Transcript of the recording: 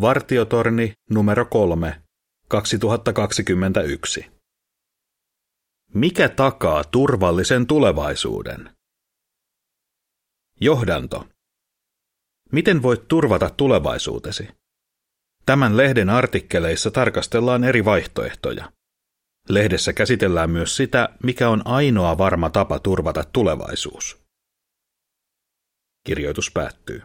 Vartiotorni numero 3, 2021. Mikä takaa turvallisen tulevaisuuden? Johdanto. Miten voit turvata tulevaisuutesi? Tämän lehden artikkeleissa tarkastellaan eri vaihtoehtoja. Lehdessä käsitellään myös sitä, mikä on ainoa varma tapa turvata tulevaisuus. Kirjoitus päättyy.